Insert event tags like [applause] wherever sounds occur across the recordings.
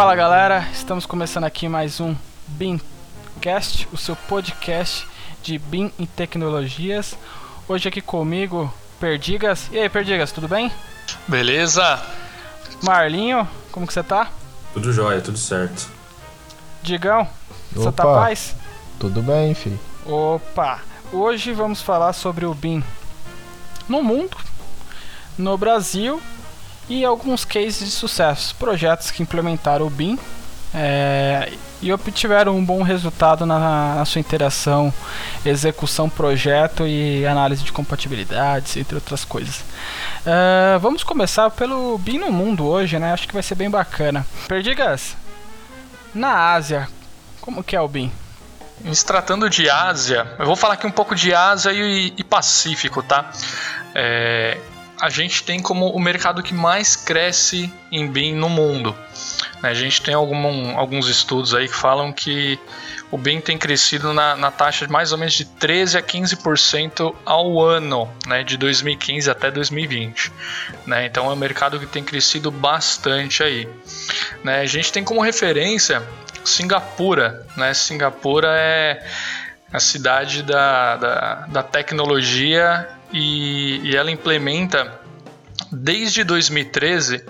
Fala galera, estamos começando aqui mais um BIMcast, o seu podcast de BIM e tecnologias. Hoje aqui comigo, Perdigas. E aí, Perdigas, tudo bem? Beleza. Marlinho, como que você tá? Tudo jóia, tudo certo. Digão, você tá paz? Tudo bem, fi. Opa! Hoje vamos falar sobre o BIM no mundo, no Brasil e alguns cases de sucesso, projetos que implementaram o BIM é, e obtiveram um bom resultado na, na sua interação, execução, projeto e análise de compatibilidades, entre outras coisas. É, vamos começar pelo BIM no mundo hoje, né? Acho que vai ser bem bacana. Perdigas, na Ásia, como que é o BIM? Se tratando de Ásia, eu vou falar aqui um pouco de Ásia e, e Pacífico, tá? É, a gente tem como o mercado que mais cresce em BIM no mundo. né? A gente tem algum, alguns estudos aí que falam que o BIM tem crescido na, na taxa de mais ou menos de 13 a 15% ao ano, né, de 2015 até 2020. Né? Então é um mercado que tem crescido bastante aí. Né? A gente tem como referência Singapura. Né? Singapura é a cidade da, da, da tecnologia e, e ela implementa desde 2013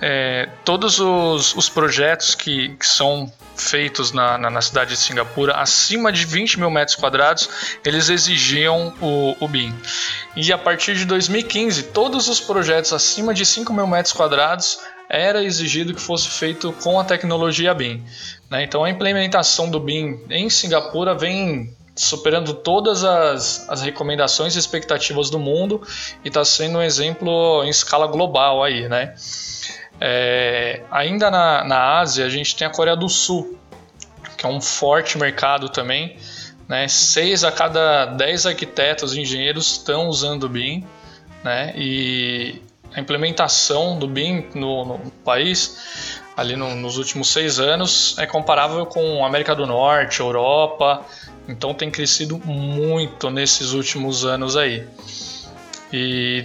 é, todos os, os projetos que, que são feitos na, na, na, cidade de Singapura, acima de 20 mil metros quadrados, eles exigiam o, o BIM. E a partir de 2015, todos os projetos acima de 5 mil metros quadrados era exigido que fosse feito com a tecnologia BIM. Né? Então a implementação do BIM em Singapura vem superando todas as, as recomendações e expectativas do mundo e está sendo um exemplo em escala global aí, né? É, ainda na, na Ásia, a gente tem a Coreia do Sul, que é um forte mercado também. Né? Seis a cada dez arquitetos e engenheiros estão usando o BIM. Né? E a implementação do BIM no, no país, ali no, nos últimos seis anos, é comparável com América do Norte, Europa. Então tem crescido muito nesses últimos anos aí. E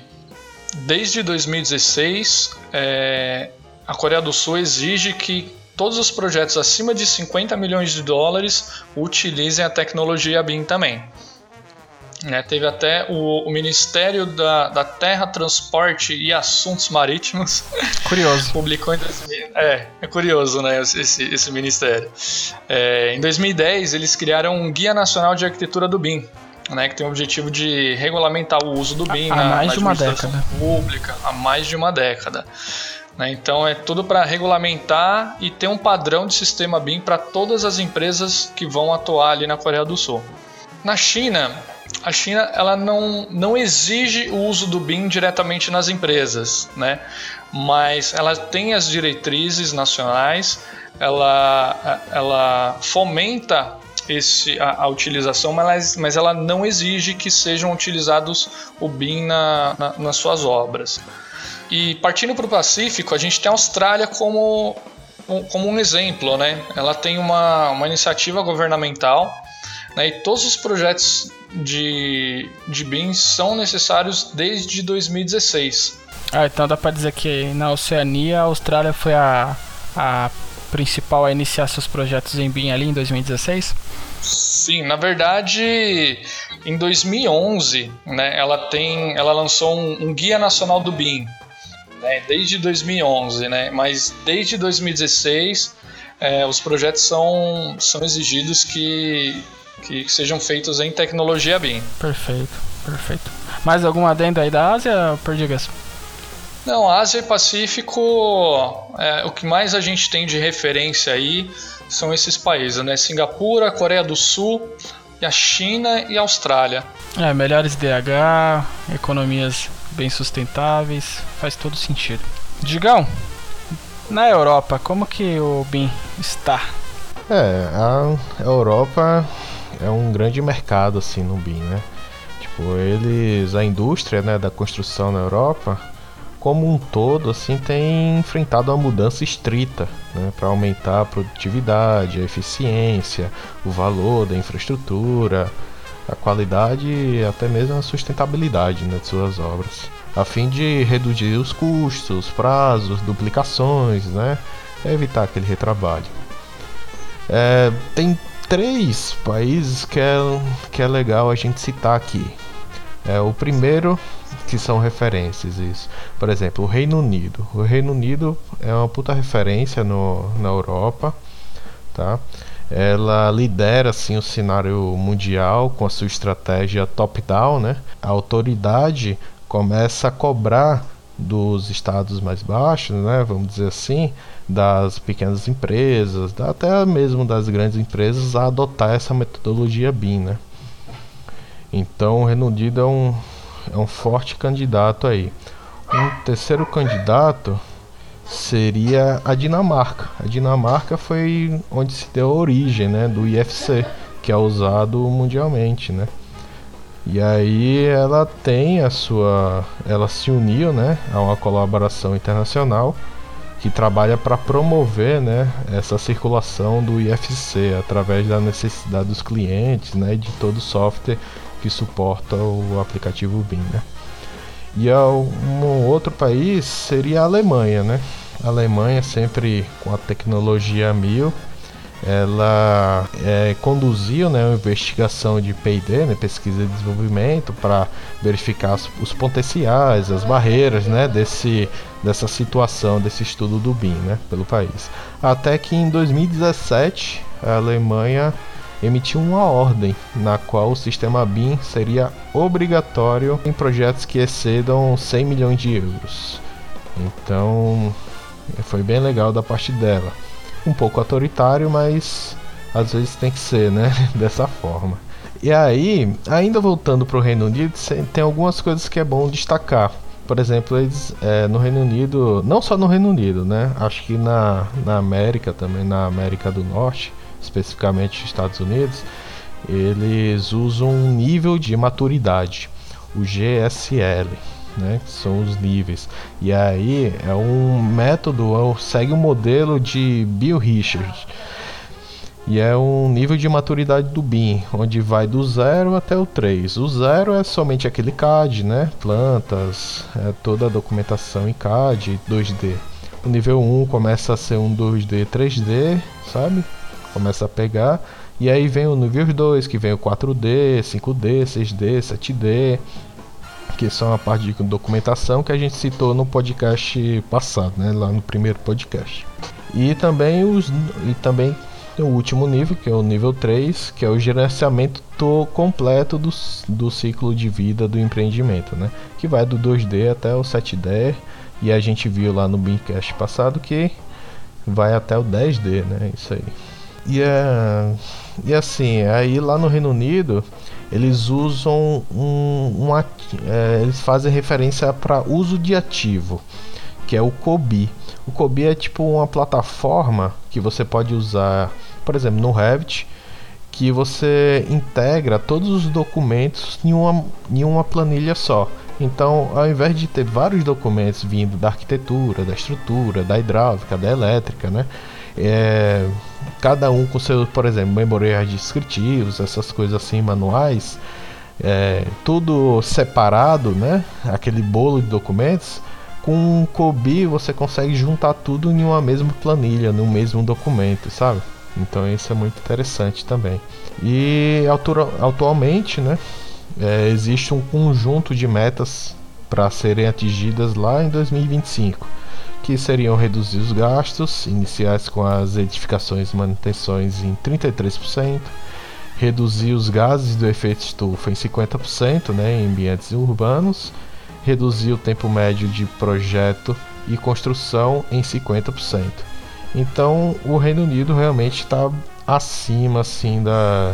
desde 2016, é, a Coreia do Sul exige que todos os projetos acima de 50 milhões de dólares utilizem a tecnologia BIM também. É, teve até o, o Ministério da, da, Terra, Transporte e Assuntos Marítimos. Curioso. [laughs] publicou em 2000, é, é curioso, né? Esse, esse ministério. É, em 2010, eles criaram um Guia Nacional de Arquitetura do BIM, né, que tem o objetivo de regulamentar o uso do BIM há na, mais na de uma década pública há mais de uma década. Né, então é tudo para regulamentar e ter um padrão de sistema BIM para todas as empresas que vão atuar ali na Coreia do Sul. Na China, a China ela não, não exige o uso do BIM diretamente nas empresas, né? mas ela tem as diretrizes nacionais, ela, ela fomenta esse, a, a, utilização, mas, mas ela não exige que sejam utilizados o BIM na, na, nas suas obras. E partindo para o Pacífico, a gente tem a Austrália como, como um exemplo. Né? Ela tem uma, uma iniciativa governamental né? e todos os projetos de, de BIM são necessários desde 2016. Ah, então dá para dizer que na Oceania a Austrália foi a, a principal a iniciar seus projetos em BIM ali em 2016? Sim, na verdade, em 2011, né, ela tem, ela lançou um, um guia nacional do BIM, né, desde 2011, né, mas desde 2016 é, os projetos são, são exigidos que, que sejam feitos em tecnologia BIM. Perfeito, perfeito. Mais algum adendo aí da Ásia, Perdigas? Não, Ásia e Pacífico, é, o que mais a gente tem de referência aí são esses países, né? Singapura, Coreia do Sul, a China e a Austrália. É, melhores DH, economias bem sustentáveis, faz todo sentido. Digão, na Europa, como que o BIM está? É, a Europa é um grande mercado assim no BIM, né? Tipo, eles, a indústria né, da construção na Europa como um todo, assim, tem enfrentado uma mudança estrita né, para aumentar a produtividade, a eficiência, o valor da infraestrutura, a qualidade e até mesmo a sustentabilidade né, de suas obras, a fim de reduzir os custos, prazos, duplicações, né, evitar aquele retrabalho. É, tem três países que é, que é legal a gente citar aqui. É, o primeiro, que são referências, isso. Por exemplo, o Reino Unido. O Reino Unido é uma puta referência no, na Europa, tá? Ela lidera assim o cenário mundial com a sua estratégia top-down, né? A autoridade começa a cobrar dos estados mais baixos, né, vamos dizer assim, das pequenas empresas, até mesmo das grandes empresas a adotar essa metodologia BIM, né? Então o Reino Unido é um, é um forte candidato aí. Um terceiro candidato seria a Dinamarca. A Dinamarca foi onde se deu a origem né, do IFC, que é usado mundialmente. Né? E aí ela tem a sua. Ela se uniu né, a uma colaboração internacional que trabalha para promover né, essa circulação do IFC através da necessidade dos clientes né, de todo o software que suporta o aplicativo BIM. Né? E um outro país seria a Alemanha, né? A Alemanha sempre com a tecnologia mil, ela é, conduziu né, uma investigação de P&D, né, pesquisa e desenvolvimento, para verificar os potenciais, as barreiras né, desse, dessa situação, desse estudo do BIM né, pelo país. Até que em 2017 a Alemanha emitiu uma ordem na qual o sistema BIM seria obrigatório em projetos que excedam 100 milhões de euros. Então, foi bem legal da parte dela. Um pouco autoritário, mas às vezes tem que ser, né? [laughs] Dessa forma. E aí, ainda voltando para o Reino Unido, tem algumas coisas que é bom destacar. Por exemplo, eles é, no Reino Unido, não só no Reino Unido, né? Acho que na, na América também, na América do Norte, especificamente Estados Unidos, eles usam um nível de maturidade, o GSL, né, que são os níveis. E aí é um método, é segue o um modelo de Bill Richards. E é um nível de maturidade do BIM, onde vai do 0 até o 3. O 0 é somente aquele CAD, né? Plantas, é toda a documentação em CAD, 2D. O nível 1 começa a ser um 2D, 3D, sabe? começa a pegar. E aí vem o nível 2, que vem o 4D, 5D, 6D, 7D, que são a parte de documentação que a gente citou no podcast passado, né, lá no primeiro podcast. E também os e também o último nível, que é o nível 3, que é o gerenciamento completo do, do ciclo de vida do empreendimento, né? Que vai do 2D até o 7D, e a gente viu lá no Beamcast passado que vai até o 10D, né? Isso aí. E, é, e assim, aí lá no Reino Unido eles usam um, um é, eles fazem referência para uso de ativo, que é o COBI. O COBI é tipo uma plataforma que você pode usar, por exemplo, no Revit, que você integra todos os documentos em uma, em uma planilha só. Então, ao invés de ter vários documentos vindo da arquitetura, da estrutura, da hidráulica, da elétrica, né? É, cada um com seu, por exemplo, memoriais descritivos, essas coisas assim, manuais, é, tudo separado, né? Aquele bolo de documentos. Com o Kobi você consegue juntar tudo em uma mesma planilha, no mesmo documento, sabe? Então isso é muito interessante também. E atualmente, né? É, existe um conjunto de metas para serem atingidas lá em 2025 que seriam reduzir os gastos iniciais com as edificações e manutenções em 33%, reduzir os gases do efeito estufa em 50% né, em ambientes urbanos, reduzir o tempo médio de projeto e construção em 50%. Então o Reino Unido realmente está acima assim da,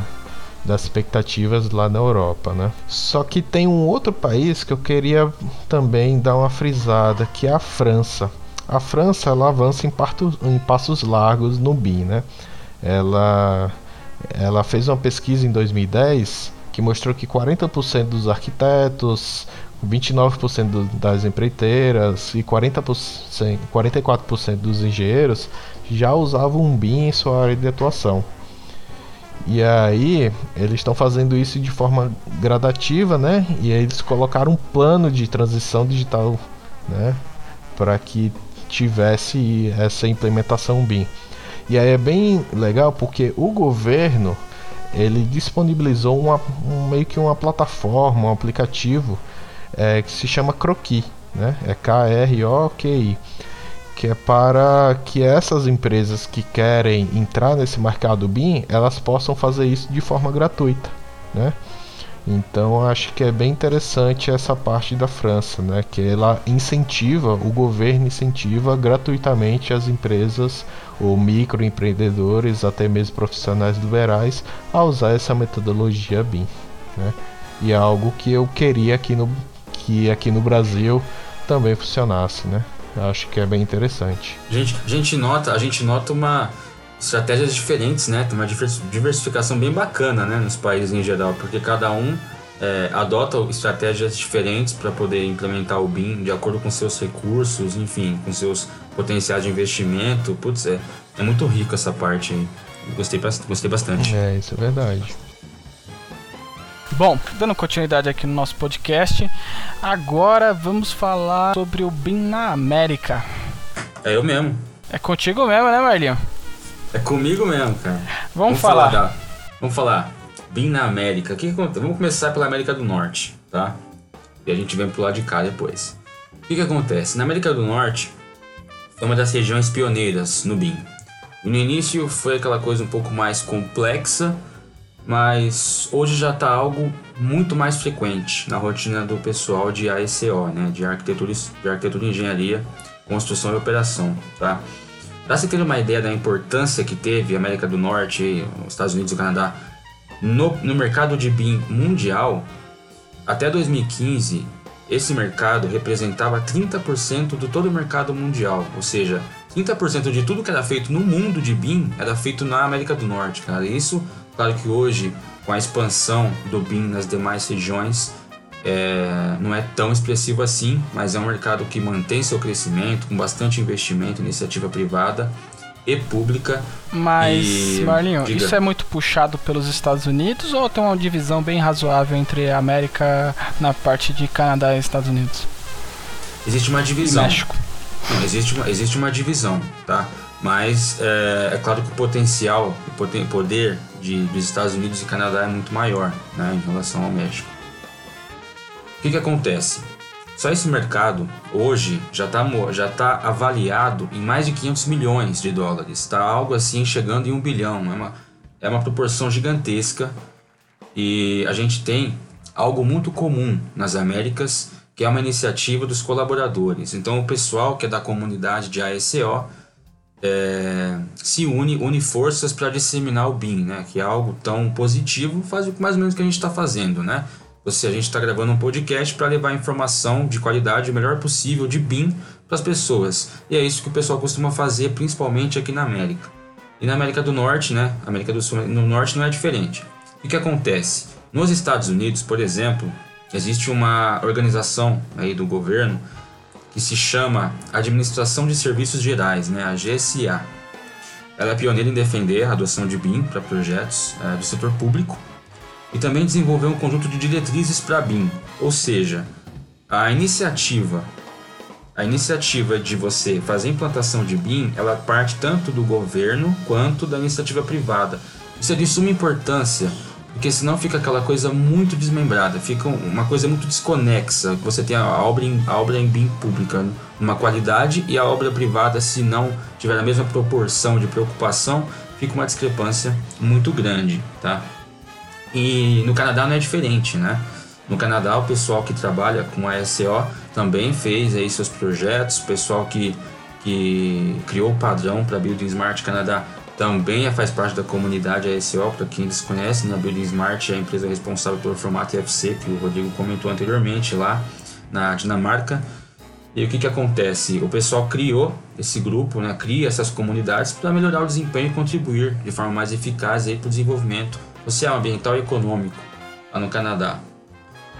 das expectativas lá na Europa, né? Só que tem um outro país que eu queria também dar uma frisada, que é a França a França ela avança em, em passos largos no BIM, né? Ela, ela fez uma pesquisa em 2010 que mostrou que 40% dos arquitetos, 29% das empreiteiras e 40%, 44% dos engenheiros já usavam um BIM em sua área de atuação. E aí, eles estão fazendo isso de forma gradativa, né? E aí eles colocaram um plano de transição digital, né? Para que tivesse essa implementação BIM. E aí é bem legal porque o governo ele disponibilizou uma, um, meio que uma plataforma, um aplicativo é, que se chama Croqui, né? É K-R-O-Q-I, que é para que essas empresas que querem entrar nesse mercado BIM, elas possam fazer isso de forma gratuita, né? Então acho que é bem interessante essa parte da França, né? Que ela incentiva, o governo incentiva gratuitamente as empresas ou microempreendedores, até mesmo profissionais liberais, a usar essa metodologia BIM, né? E é algo que eu queria aqui no que aqui no Brasil também funcionasse, né? Acho que é bem interessante. Gente, a gente nota, a gente nota uma estratégias diferentes, né? Tem uma diversificação bem bacana, né, nos países em geral, porque cada um é, adota estratégias diferentes para poder implementar o BIM de acordo com seus recursos, enfim, com seus potenciais de investimento. Putz, é, é muito rico essa parte aí. Gostei, gostei bastante. É, isso é verdade. Bom, dando continuidade aqui no nosso podcast, agora vamos falar sobre o BIM na América. É eu mesmo. É contigo mesmo, né, Marlinho? É comigo mesmo, cara. Vamos, vamos falar. falar da, vamos falar. BIM na América. Que vamos começar pela América do Norte, tá? E a gente vem pro lado de cá depois. O que, que acontece? Na América do Norte, é uma das regiões pioneiras no BIM. no início foi aquela coisa um pouco mais complexa, mas hoje já está algo muito mais frequente na rotina do pessoal de AECO, né? de, arquitetura, de arquitetura e engenharia, construção e operação. Tá? Para você ter uma ideia da importância que teve a América do Norte, os Estados Unidos e o Canadá no, no mercado de BIM mundial, até 2015, esse mercado representava 30% do todo o mercado mundial, ou seja, 30% de tudo que era feito no mundo de BIM era feito na América do Norte, cara. Isso, claro que hoje, com a expansão do BIM nas demais regiões, é, não é tão expressivo assim, mas é um mercado que mantém seu crescimento com bastante investimento, iniciativa privada e pública. Mas, e, Marlinho, diga. isso é muito puxado pelos Estados Unidos ou tem uma divisão bem razoável entre a América na parte de Canadá e Estados Unidos? Existe uma divisão. E México. Não, existe uma, existe uma divisão, tá? Mas é, é claro que o potencial, o poder de, dos Estados Unidos e Canadá é muito maior né, em relação ao México. O que, que acontece? Só esse mercado hoje já está já tá avaliado em mais de 500 milhões de dólares. Está algo assim chegando em um bilhão. É uma, é uma proporção gigantesca. E a gente tem algo muito comum nas Américas, que é uma iniciativa dos colaboradores. Então o pessoal que é da comunidade de ASO é, se une, une forças para disseminar o BIM, né? que é algo tão positivo, faz mais ou menos o que a gente está fazendo. Né? Você, a gente está gravando um podcast para levar informação de qualidade o melhor possível de BIM para as pessoas. E é isso que o pessoal costuma fazer, principalmente aqui na América. E na América do Norte, né? América do Sul, no Norte não é diferente. O que acontece? Nos Estados Unidos, por exemplo, existe uma organização aí do governo que se chama Administração de Serviços Gerais, né? A GSA. Ela é pioneira em defender a adoção de BIM para projetos é, do setor público e também desenvolveu um conjunto de diretrizes para a BIM, ou seja, a iniciativa a iniciativa de você fazer implantação de BIM, ela parte tanto do governo quanto da iniciativa privada. Isso é de suma importância, porque senão fica aquela coisa muito desmembrada, fica uma coisa muito desconexa. Você tem a obra em, a obra em BIM pública uma qualidade e a obra privada, se não tiver a mesma proporção de preocupação, fica uma discrepância muito grande, tá? E no Canadá não é diferente, né? No Canadá, o pessoal que trabalha com a SO também fez aí seus projetos, o pessoal que, que criou o padrão para Building Smart Canadá também faz parte da comunidade ASO, para quem desconhece, né? a Building Smart é a empresa responsável pelo formato IFC, que o Rodrigo comentou anteriormente lá na Dinamarca. E o que, que acontece? O pessoal criou esse grupo, né? cria essas comunidades para melhorar o desempenho e contribuir de forma mais eficaz para o desenvolvimento social, ambiental e econômico lá no Canadá.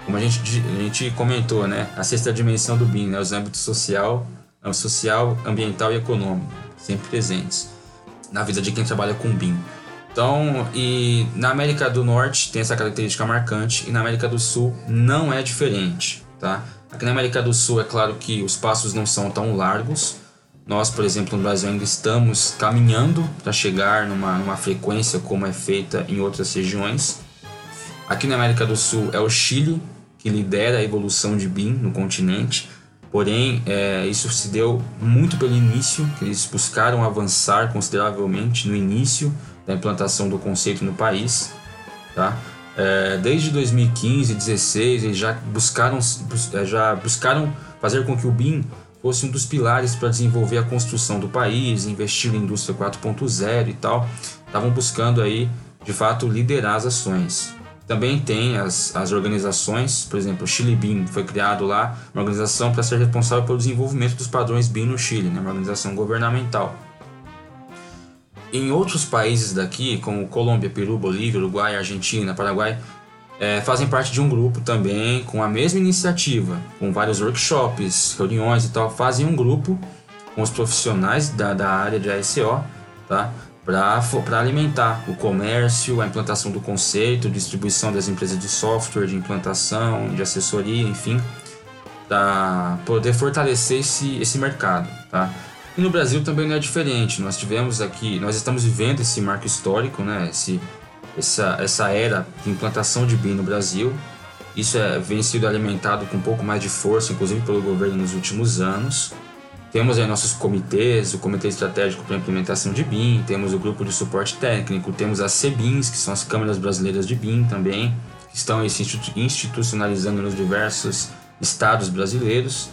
Como a gente, a gente comentou, né? A sexta dimensão do BIM, né? Os âmbitos social, social, ambiental e econômico, sempre presentes na vida de quem trabalha com BIM. Então, e na América do Norte tem essa característica marcante e na América do Sul não é diferente, tá? Aqui na América do Sul é claro que os passos não são tão largos, Nós, por exemplo, no Brasil ainda estamos caminhando para chegar numa, numa frequência como é feita em outras regiões. Aqui na América do Sul é o Chile que lidera a evolução de BIM no continente, porém é, isso se deu muito pelo início, eles buscaram avançar consideravelmente no início da implantação do conceito no país. Tá? É, desde 2015 e 2016 eles já buscaram, é, já buscaram fazer com que o BIM fosse um dos pilares para desenvolver a construção do país, investir em indústria 4.0 e tal. Estavam buscando aí, de fato, liderar as ações. Também tem as, as organizações, por exemplo, o Chile BIM foi criado lá, uma organização para ser responsável pelo desenvolvimento dos padrões BIM no Chile, né, uma organização governamental. Em outros países daqui, como Colômbia, Peru, Bolívia, Uruguai, Argentina, Paraguai, é, fazem parte de um grupo também com a mesma iniciativa, com vários workshops, reuniões e tal, fazem um grupo com os profissionais da, da área de ASO, tá? Para alimentar o comércio, a implantação do conceito, distribuição das empresas de software, de implantação, de assessoria, enfim, para poder fortalecer esse, esse mercado, tá? E no Brasil também não é diferente. Nós tivemos aqui, nós estamos vivendo esse marco histórico, né? Esse essa, essa era de implantação de BIM no Brasil. Isso é, vem sido alimentado com um pouco mais de força, inclusive pelo governo nos últimos anos. Temos aí nossos comitês, o Comitê Estratégico para a Implementação de BIM, temos o Grupo de Suporte Técnico, temos as CBIMs, que são as Câmaras Brasileiras de BIM também, que estão se institucionalizando nos diversos estados brasileiros.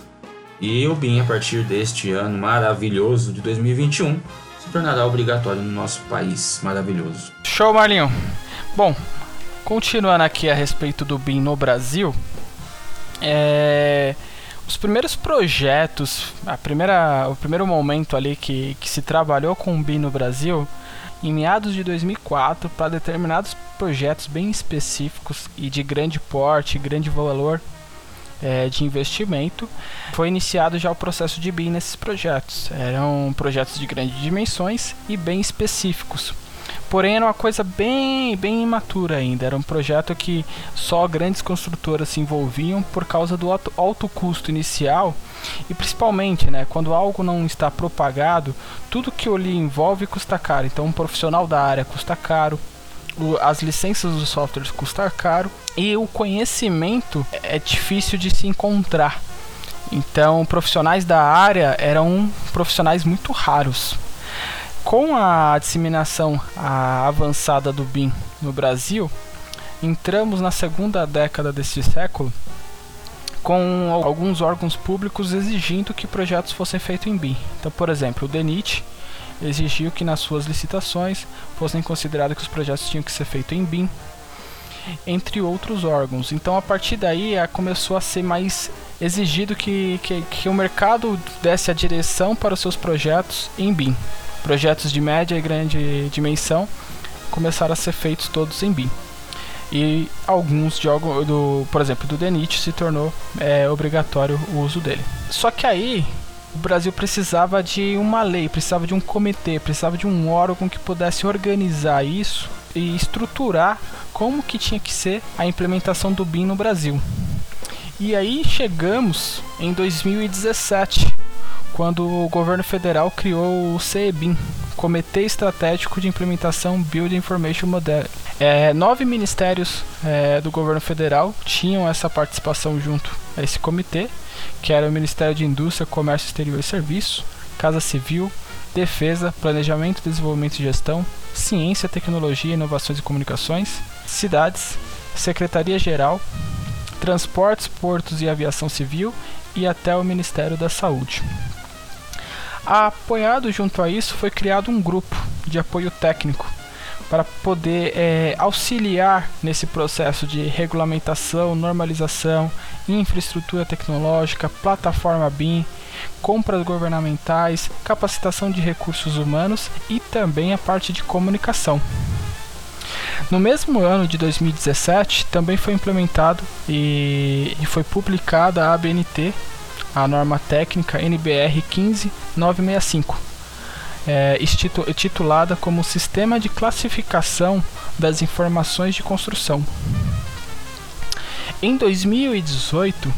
E o BIM, a partir deste ano maravilhoso de 2021, se tornará obrigatório no nosso país maravilhoso. Show, Marlinho. Bom, continuando aqui a respeito do BIM no Brasil, é... os primeiros projetos, a primeira, o primeiro momento ali que, que se trabalhou com o BIM no Brasil, em meados de 2004, para determinados projetos bem específicos e de grande porte, grande valor, é, de investimento, foi iniciado já o processo de BIM nesses projetos. Eram projetos de grandes dimensões e bem específicos. Porém, era uma coisa bem, bem imatura ainda. Era um projeto que só grandes construtoras se envolviam por causa do alto, alto custo inicial e principalmente, né, quando algo não está propagado, tudo que lhe envolve custa caro. Então, um profissional da área custa caro, as licenças dos softwares custam caro e o conhecimento é difícil de se encontrar. Então, profissionais da área eram profissionais muito raros. Com a disseminação avançada do BIM no Brasil, entramos na segunda década deste século com alguns órgãos públicos exigindo que projetos fossem feitos em BIM. Então, por exemplo, o DENIT exigiu que nas suas licitações fossem considerados que os projetos tinham que ser feitos em BIM, entre outros órgãos. Então a partir daí começou a ser mais exigido que, que, que o mercado desse a direção para os seus projetos em BIM. Projetos de média e grande dimensão começaram a ser feitos todos em BIM. E alguns jogos, do, por exemplo, do Denit se tornou é, obrigatório o uso dele. Só que aí o Brasil precisava de uma lei, precisava de um comitê, precisava de um órgão que pudesse organizar isso e estruturar como que tinha que ser a implementação do BIM no Brasil. E aí chegamos em 2017, quando o governo federal criou o CEBIM, Comitê Estratégico de Implementação Build Information Model. É, nove ministérios é, do governo federal tinham essa participação junto a esse comitê que era o Ministério de Indústria, Comércio Exterior e Serviço, Casa Civil, Defesa, Planejamento, Desenvolvimento e Gestão, Ciência, Tecnologia, Inovações e Comunicações, Cidades, Secretaria-Geral, Transportes, Portos e Aviação Civil e até o Ministério da Saúde. Apoiado junto a isso, foi criado um grupo de apoio técnico para poder é, auxiliar nesse processo de regulamentação, normalização, infraestrutura tecnológica, plataforma BIM, compras governamentais, capacitação de recursos humanos e também a parte de comunicação. No mesmo ano de 2017, também foi implementado e, foi publicada a ABNT, a norma técnica NBR 15965 é, titulada como Sistema de Classificação das Informações de Construção. Em 2018,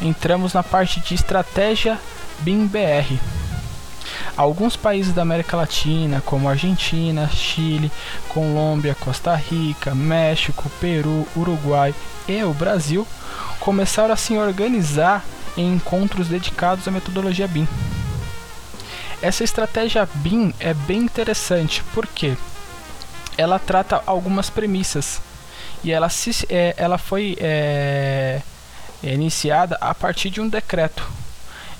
entramos na parte de estratégia BIM-BR. alguns países da América Latina, como Argentina, Chile, Colômbia, Costa Rica, México, Peru, Uruguai e o Brasil, começaram a se organizar em encontros dedicados à metodologia BIM. Essa estratégia BIM é bem interessante porque ela trata algumas premissas e ela, se, é, ela foi é, iniciada a partir de um decreto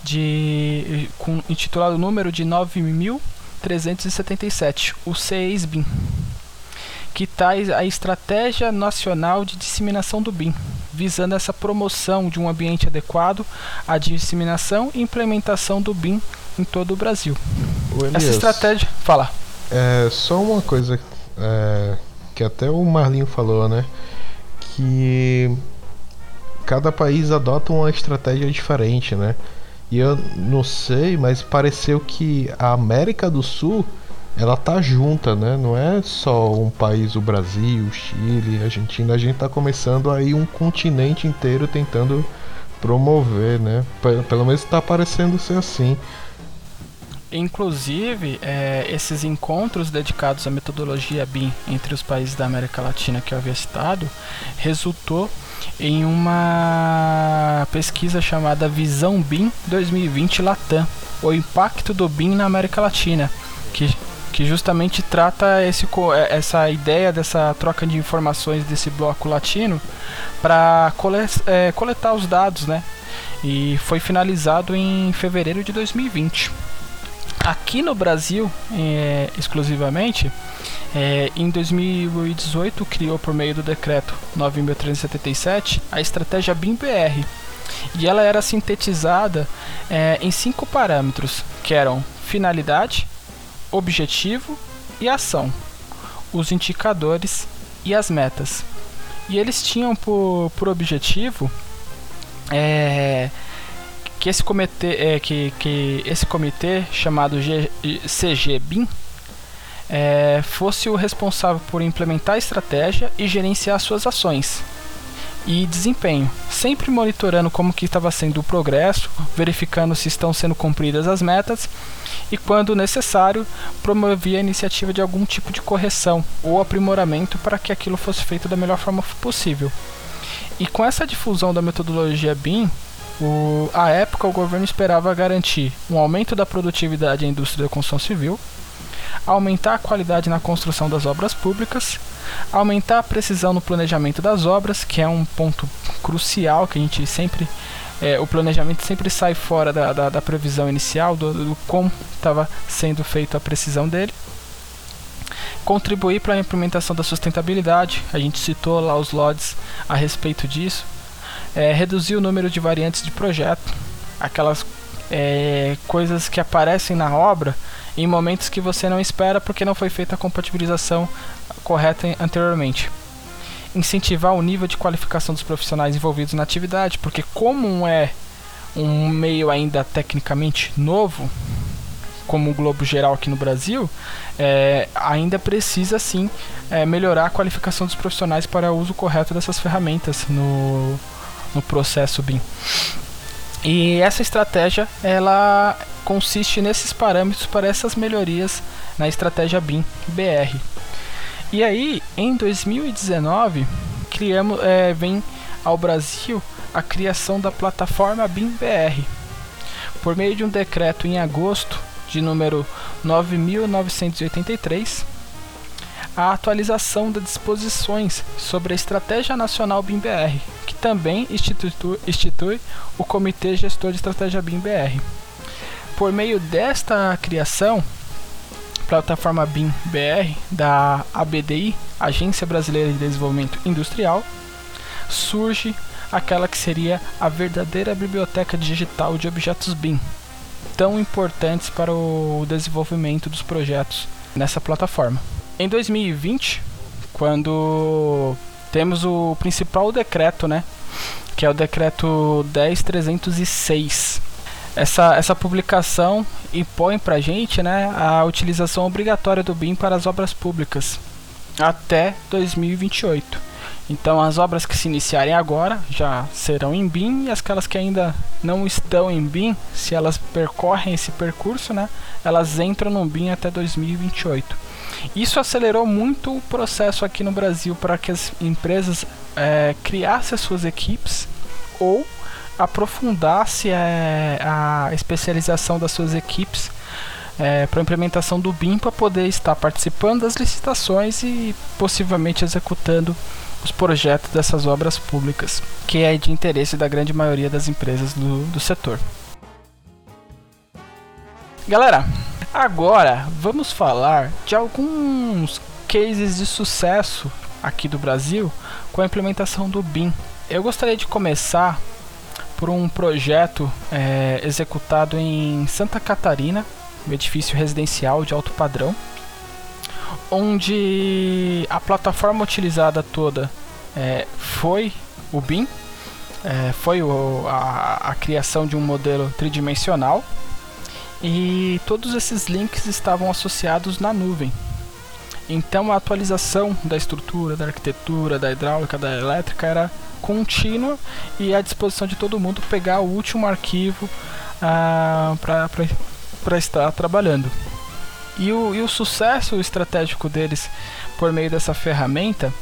de, com, intitulado número de 9.377, o CEIS BIM, que traz a Estratégia Nacional de Disseminação do BIM, visando essa promoção de um ambiente adequado à disseminação e implementação do BIM em todo o Brasil. Elias, Essa estratégia. Fala. É, só uma coisa é, que até o Marlinho falou, né? Que cada país adota uma estratégia diferente, né? E eu não sei, mas pareceu que a América do Sul ela tá junta, né? Não é só um país, o Brasil, Chile, Argentina. A gente tá começando aí um continente inteiro tentando promover, né? Pelo menos tá parecendo ser assim. Inclusive, é, esses encontros dedicados à metodologia BIM entre os países da América Latina que eu havia citado, resultou em uma pesquisa chamada Visão BIM 2020 Latam, o impacto do BIM na América Latina, que, que justamente trata esse, é, essa ideia dessa troca de informações desse bloco latino para é, coletar os dados, né? E foi finalizado em fevereiro de 2020. Aqui no Brasil, é, exclusivamente, é, em 2018 criou por meio do decreto 9.377 a estratégia BIM-BR. E ela era sintetizada é, em cinco parâmetros, que eram finalidade, objetivo e ação, os indicadores e as metas. E eles tinham por, por objetivo é, que esse comitê, é, que, que esse comitê chamado CGBIM é, fosse o responsável por implementar a estratégia e gerenciar suas ações e desempenho, sempre monitorando como que estava sendo o progresso, verificando se estão sendo cumpridas as metas e, quando necessário, promovia a iniciativa de algum tipo de correção ou aprimoramento para que aquilo fosse feito da melhor forma possível. E com essa difusão da metodologia BIM, o, época, o governo esperava garantir um aumento da produtividade da indústria da construção civil, aumentar a qualidade na construção das obras públicas, aumentar a precisão no planejamento das obras, que é um ponto crucial que a gente sempre. É, o planejamento sempre sai fora da, da, da previsão inicial, do, do como estava sendo feita a precisão dele. Contribuir para a implementação da sustentabilidade, a gente citou lá os LODs a respeito disso é, reduzir o número de variantes de projeto, aquelas é, coisas que aparecem na obra em momentos que você não espera porque não foi feita a compatibilização correta anteriormente. Incentivar o nível de qualificação dos profissionais envolvidos na atividade, porque como é um meio ainda tecnicamente novo, como o Globo Geral aqui no Brasil, é, ainda precisa sim é, melhorar a qualificação dos profissionais para o uso correto dessas ferramentas no, no processo BIM. E essa estratégia ela consiste nesses parâmetros para essas melhorias na estratégia BIM BR. E aí, em 2019, criamos, é, vem ao Brasil a criação da plataforma BIM BR. Por meio de um decreto em agosto de número 9983, a atualização das disposições sobre a Estratégia Nacional BIM-BR, que também institui, institui o Comitê Gestor de Estratégia BIM-BR. Por meio desta criação, plataforma BIM-BR da ABDI, Agência Brasileira de Desenvolvimento Industrial, surge aquela que seria a verdadeira biblioteca digital de objetos BIM, tão importantes para o desenvolvimento dos projetos nessa plataforma. Em 2020, quando temos o principal decreto, né, que é o decreto 10306. Essa, essa publicação impõe para a gente né, a utilização obrigatória do BIM para as obras públicas até 2028. Então as obras que se iniciarem agora já serão em BIM e aquelas que ainda não estão em BIM, se elas percorrem esse percurso, né, elas entram no BIM até 2028. Isso acelerou muito o processo aqui no Brasil para que as empresas é, criassem as suas equipes ou aprofundasse é, a especialização das suas equipes é, para a implementação do BIM para poder estar participando das licitações e possivelmente executando os projetos dessas obras públicas, que é de interesse da grande maioria das empresas do, do setor. Galera, agora vamos falar de alguns cases de sucesso aqui do Brasil com a implementação do BIM. Eu gostaria de começar por um projeto é, executado em Santa Catarina, um edifício residencial de alto padrão, onde a plataforma utilizada toda é, foi o BIM, é, foi o, a, a criação de um modelo tridimensional e todos esses links estavam associados na nuvem. Então a atualização da estrutura, da arquitetura, da hidráulica, da elétrica era contínua e à disposição de todo mundo pegar o último arquivo ah, para estar trabalhando. E o, e o sucesso estratégico deles por meio dessa ferramenta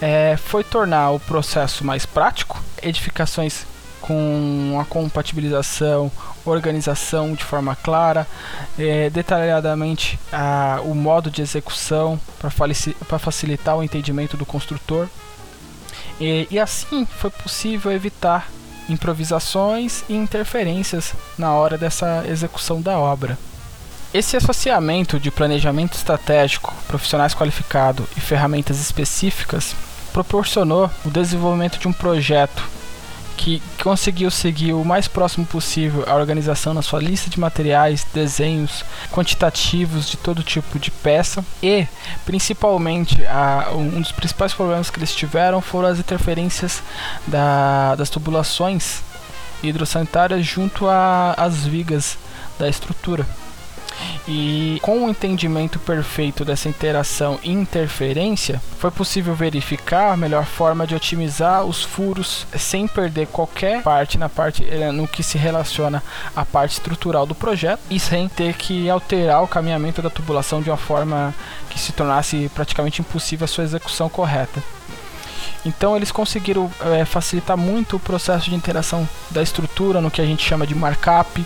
é, foi tornar o processo mais prático, edificações com a compatibilização, organização de forma clara, é, detalhadamente a, o modo de execução para facilitar o entendimento do construtor. E, e assim foi possível evitar improvisações e interferências na hora dessa execução da obra. Esse associamento de planejamento estratégico, profissionais qualificados e ferramentas específicas proporcionou o desenvolvimento de um projeto que conseguiu seguir o mais próximo possível a organização na sua lista de materiais, desenhos quantitativos de todo tipo de peça e, principalmente, a, um dos principais problemas que eles tiveram foram as interferências da, das tubulações hidrossanitárias junto às vigas da estrutura. E com o entendimento perfeito dessa interação e interferência, foi possível verificar a melhor forma de otimizar os furos sem perder qualquer parte na parte eh, no que se relaciona à parte estrutural do projeto e sem ter que alterar o caminhamento da tubulação de uma forma que se tornasse praticamente impossível a sua execução correta. Então eles conseguiram é, facilitar muito o processo de interação da estrutura no que a gente chama de markup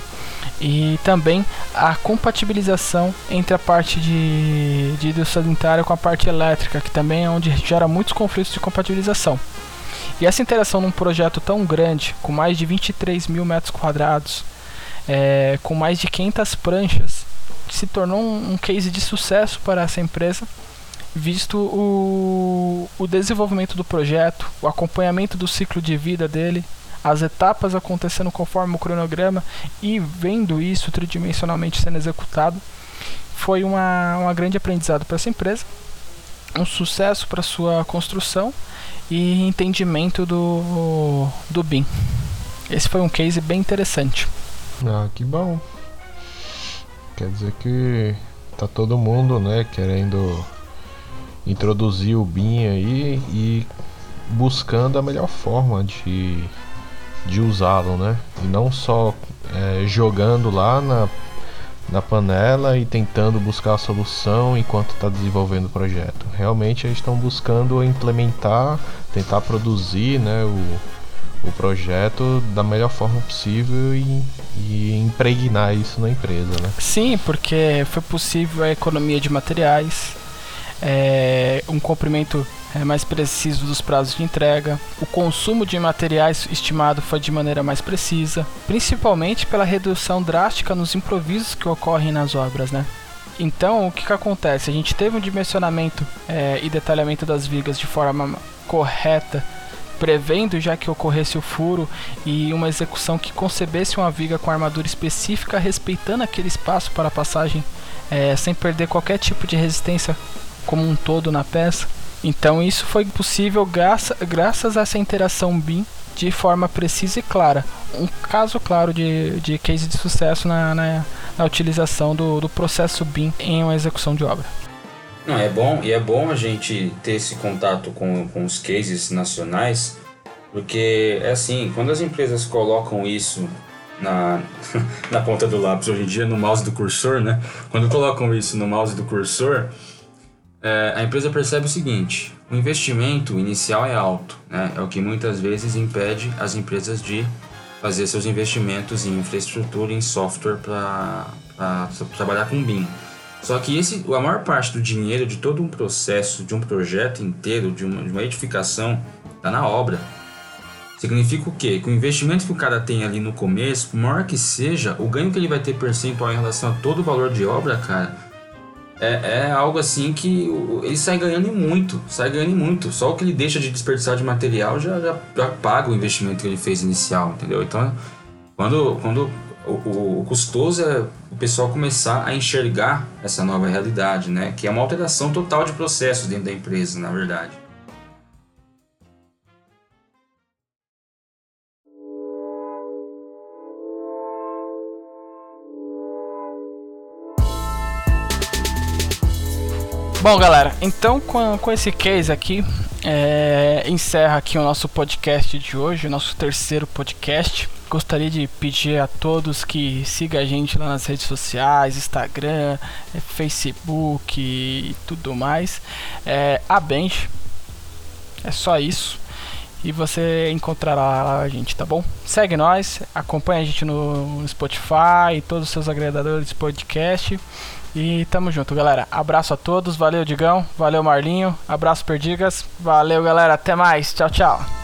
e também a compatibilização entre a parte de, de hidrossanitária com a parte elétrica, que também é onde gera muitos conflitos de compatibilização. E essa interação num projeto tão grande, com mais de 23 mil metros quadrados, é, com mais de 500 pranchas, se tornou um, um case de sucesso para essa empresa visto o, o desenvolvimento do projeto, o acompanhamento do ciclo de vida dele, as etapas acontecendo conforme o cronograma e vendo isso tridimensionalmente sendo executado, foi uma, uma grande aprendizado para essa empresa, um sucesso para sua construção e entendimento do, do BIM. Esse foi um case bem interessante. Ah, que bom. Quer dizer que tá todo mundo, né, querendo introduzir o BIM aí e buscando a melhor forma de, de usá-lo, né? E não só é, jogando lá na, na panela e tentando buscar a solução enquanto está desenvolvendo o projeto. Realmente eles estão buscando implementar, tentar produzir né, o, o projeto da melhor forma possível e, e impregnar isso na empresa. Né? Sim, porque foi possível a economia de materiais, é, um comprimento é, mais preciso dos prazos de entrega, o consumo de materiais estimado foi de maneira mais precisa, principalmente pela redução drástica nos improvisos que ocorrem nas obras, né? Então, o que, que acontece? A gente teve um dimensionamento é, e detalhamento das vigas de forma correta, prevendo já que ocorresse o furo e uma execução que concebesse uma viga com armadura específica, respeitando aquele espaço para passagem, é, sem perder qualquer tipo de resistência como um todo na peça. Então isso foi possível graça, graças a essa interação BIM de forma precisa e clara. Um caso claro de, de case de sucesso na, na, na utilização do, do processo BIM em uma execução de obra. Não, é bom, e é bom a gente ter esse contato com, com os cases nacionais, porque é assim, quando as empresas colocam isso na, [laughs] na ponta do lápis, hoje em dia no mouse do cursor, né? Quando colocam isso no mouse do cursor, é, a empresa percebe o seguinte: o investimento inicial é alto, né? É o que muitas vezes impede as empresas de fazer seus investimentos em infraestrutura, em software para trabalhar com BIM. Só que esse, a maior parte do dinheiro de todo um processo, de um projeto inteiro, de uma, de uma edificação, está na obra. Significa o quê? Que o investimento que o cara tem ali no começo, por maior que seja, o ganho que ele vai ter percentual em relação a todo o valor de obra, cara, é, é algo assim que ele sai ganhando muito, sai ganhando muito. Só o que ele deixa de desperdiçar de material já, já, já paga o investimento que ele fez inicial, entendeu? Então, quando, quando o, o, custoso é o pessoal começar a enxergar essa nova realidade, né? Que é uma alteração total de processos dentro da empresa, na verdade. Bom, galera, então com, com esse case aqui, é, encerra aqui o nosso podcast de hoje, o nosso terceiro podcast gostaria de pedir a todos que sigam a gente lá nas redes sociais, Instagram, eh, Facebook e tudo mais. É, a Bench. É só isso. E você encontrará a gente, tá bom? Segue nós, acompanha a gente no Spotify e todos os seus agregadores de podcast. E tamo junto, galera. Abraço a todos. Valeu, Digão. Valeu, Marlinho. Abraço, Perdigas. Valeu, galera. Até mais. Tchau, tchau.